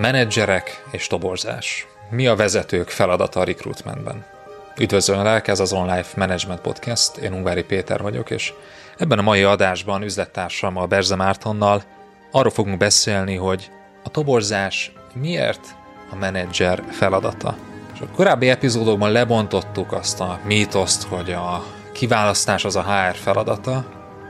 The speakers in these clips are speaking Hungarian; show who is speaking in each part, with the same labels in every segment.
Speaker 1: Menedzserek és toborzás. Mi a vezetők feladata a recruitmentben? Üdvözöllek, ez az Online Management Podcast, én Ungvári Péter vagyok, és ebben a mai adásban üzlettársammal Berze Mártonnal arról fogunk beszélni, hogy a toborzás miért a menedzser feladata. És a korábbi epizódokban lebontottuk azt a mítoszt, hogy a kiválasztás az a HR feladata,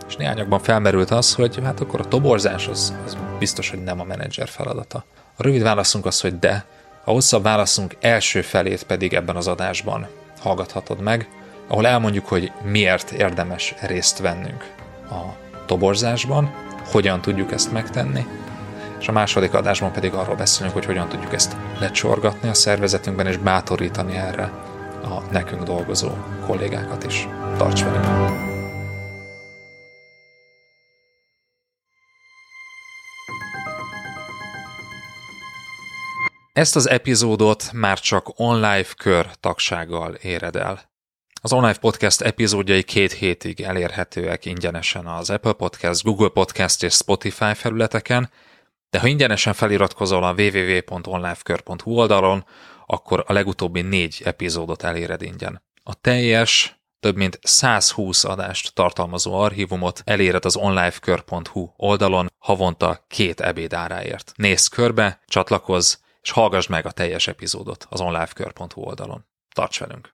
Speaker 1: és néhányakban felmerült az, hogy hát akkor a toborzás az, az biztos, hogy nem a menedzser feladata. A rövid válaszunk az, hogy de, a hosszabb válaszunk első felét pedig ebben az adásban hallgathatod meg, ahol elmondjuk, hogy miért érdemes részt vennünk a toborzásban, hogyan tudjuk ezt megtenni, és a második adásban pedig arról beszélünk, hogy hogyan tudjuk ezt lecsorgatni a szervezetünkben, és bátorítani erre a nekünk dolgozó kollégákat is. Tarts velünk! Ezt az epizódot már csak online kör tagsággal éred el. Az online podcast epizódjai két hétig elérhetőek ingyenesen az Apple Podcast, Google Podcast és Spotify felületeken, de ha ingyenesen feliratkozol a www.onlifekör.hu oldalon, akkor a legutóbbi négy epizódot eléred ingyen. A teljes, több mint 120 adást tartalmazó archívumot eléred az onlifekör.hu oldalon havonta két ebéd áráért. Nézz körbe, csatlakozz, és hallgass meg a teljes epizódot az onlifekör.hu oldalon. Tarts velünk!